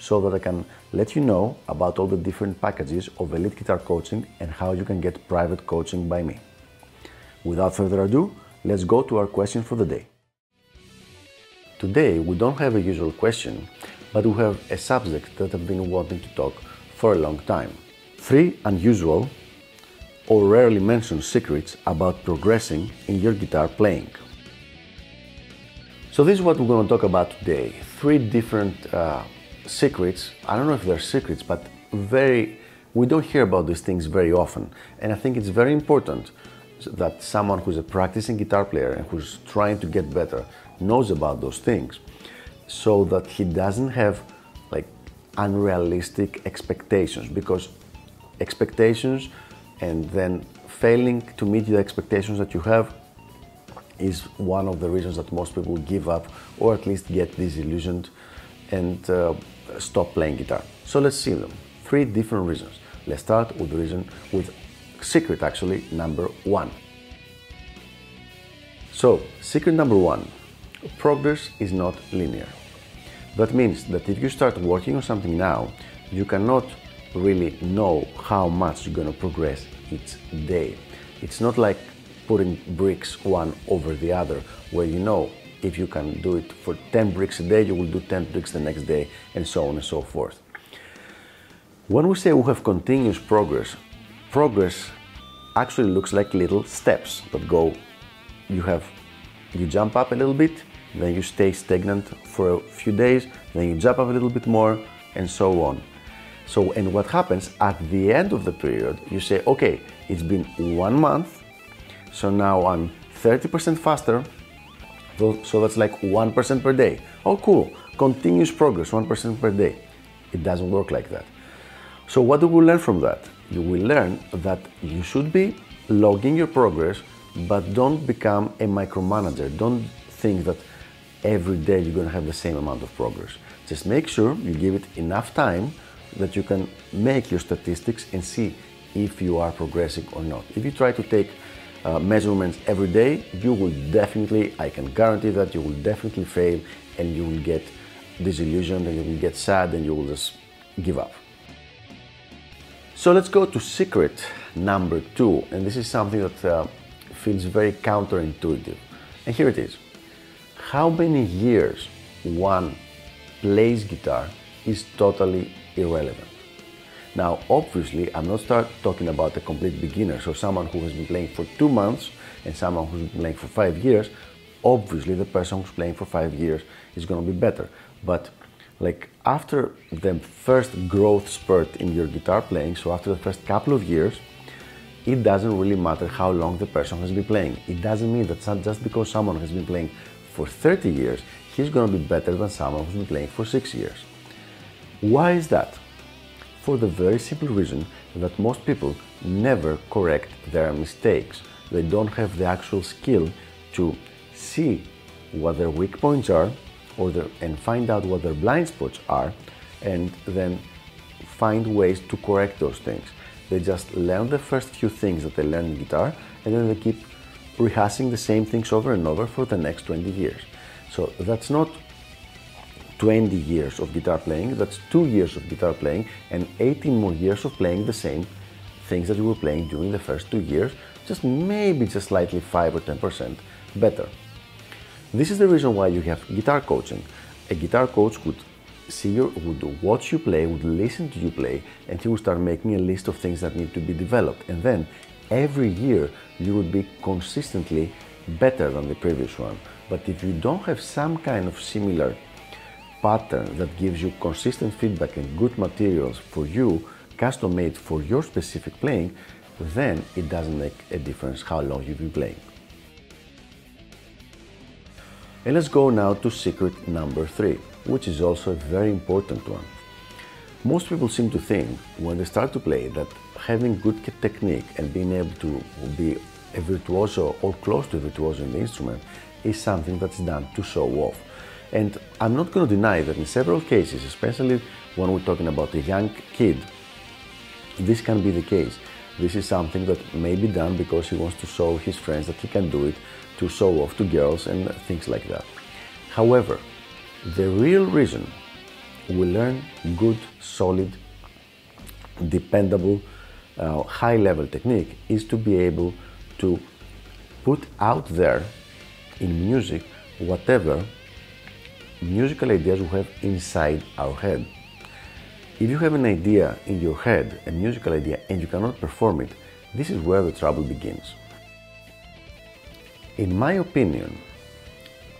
so that I can let you know about all the different packages of elite guitar coaching and how you can get private coaching by me. Without further ado, let's go to our question for the day. Today we don't have a usual question, but we have a subject that I've been wanting to talk for a long time. Three unusual or rarely mentioned secrets about progressing in your guitar playing. So, this is what we're going to talk about today. Three different uh, secrets. I don't know if they're secrets, but very, we don't hear about these things very often. And I think it's very important that someone who's a practicing guitar player and who's trying to get better knows about those things so that he doesn't have like unrealistic expectations because expectations and then failing to meet the expectations that you have is one of the reasons that most people give up or at least get disillusioned and uh, stop playing guitar. So let's see them. Three different reasons. Let's start with the reason with secret actually number one. So secret number one, progress is not linear. That means that if you start working on something now, you cannot really know how much you're to progress each day. It's not like putting bricks one over the other, where you know if you can do it for 10 bricks a day, you will do 10 bricks the next day, and so on and so forth. When we say we have continuous progress, progress actually looks like little steps that go, you have, you jump up a little bit, then you stay stagnant for a few days, then you jump up a little bit more, and so on. So, and what happens at the end of the period, you say, okay, it's been one month, so now I'm 30% faster, so that's like 1% per day. Oh, cool, continuous progress, 1% per day. It doesn't work like that. So, what do we learn from that? You will learn that you should be logging your progress, but don't become a micromanager. Don't think that every day you're going to have the same amount of progress. Just make sure you give it enough time that you can make your statistics and see if you are progressing or not. If you try to take uh, measurements every day, you will definitely, I can guarantee that you will definitely fail and you will get disillusioned and you will get sad and you will just give up. So let's go to secret number two, and this is something that uh, feels very counterintuitive. And here it is How many years one plays guitar is totally irrelevant. Now, obviously, I'm not start talking about a complete beginner, so someone who has been playing for two months and someone who's been playing for five years. Obviously, the person who's playing for five years is going to be better. But like after the first growth spurt in your guitar playing, so after the first couple of years, it doesn't really matter how long the person has been playing. It doesn't mean that just because someone has been playing for 30 years, he's going to be better than someone who's been playing for six years. Why is that? For the very simple reason that most people never correct their mistakes. They don't have the actual skill to see what their weak points are or their, and find out what their blind spots are and then find ways to correct those things. They just learn the first few things that they learn in guitar and then they keep rehashing the same things over and over for the next 20 years. So that's not 20 years of guitar playing, that's two years of guitar playing, and 18 more years of playing the same things that you were playing during the first two years, just maybe just slightly 5 or 10% better. This is the reason why you have guitar coaching. A guitar coach would see your, would watch you play, would listen to you play, and he would start making a list of things that need to be developed. And then every year you would be consistently better than the previous one. But if you don't have some kind of similar pattern that gives you consistent feedback and good materials for you, custom made for your specific playing, then it doesn't make a difference how long you've been playing. And let's go now to secret number three. which is also a very important one. Most people seem to think when they start to play that having good technique and being able to be a virtuoso or close to a virtuoso in the instrument is something that's done to show off. And I'm not going to deny that in several cases, especially when we're talking about a young kid, this can be the case. This is something that may be done because he wants to show his friends that he can do it, to show off to girls and things like that. However, the real reason we learn good, solid, dependable, uh, high level technique is to be able to put out there in music whatever musical ideas we have inside our head. If you have an idea in your head, a musical idea, and you cannot perform it, this is where the trouble begins. In my opinion,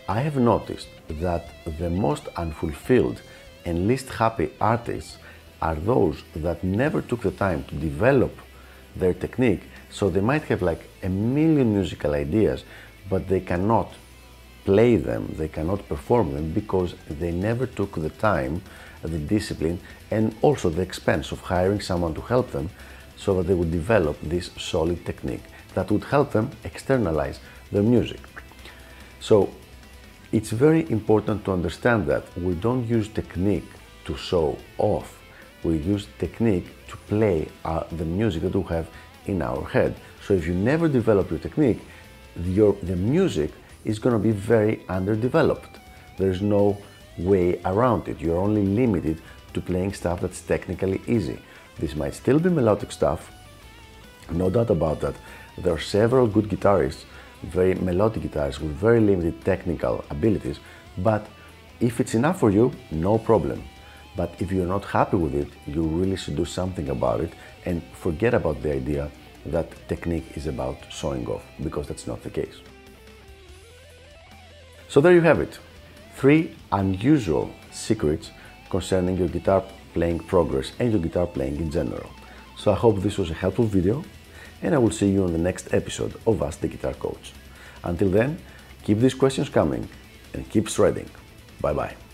I have noticed that the most unfulfilled and least happy artists are those that never took the time to develop their technique. So they might have like a million musical ideas, but they cannot play them, they cannot perform them because they never took the time, the discipline, and also the expense of hiring someone to help them so that they would develop this solid technique that would help them externalize their music. So it's very important to understand that we don't use technique to show off. We use technique to play uh, the music that we have in our head. So if you never develop your technique, your, the music is going to be very underdeveloped. There's no way around it. You're only limited to playing stuff that's technically easy. This might still be melodic stuff, no doubt about that. There are several good guitarists, very melodic guitarists with very limited technical abilities, but if it's enough for you, no problem. But if you're not happy with it, you really should do something about it and forget about the idea that technique is about showing off, because that's not the case. So there you have it. Three unusual secrets concerning your guitar playing progress and your guitar playing in general. So I hope this was a helpful video and I will see you on the next episode of Ask the Guitar Coach. Until then, keep these questions coming and keep shredding. Bye bye.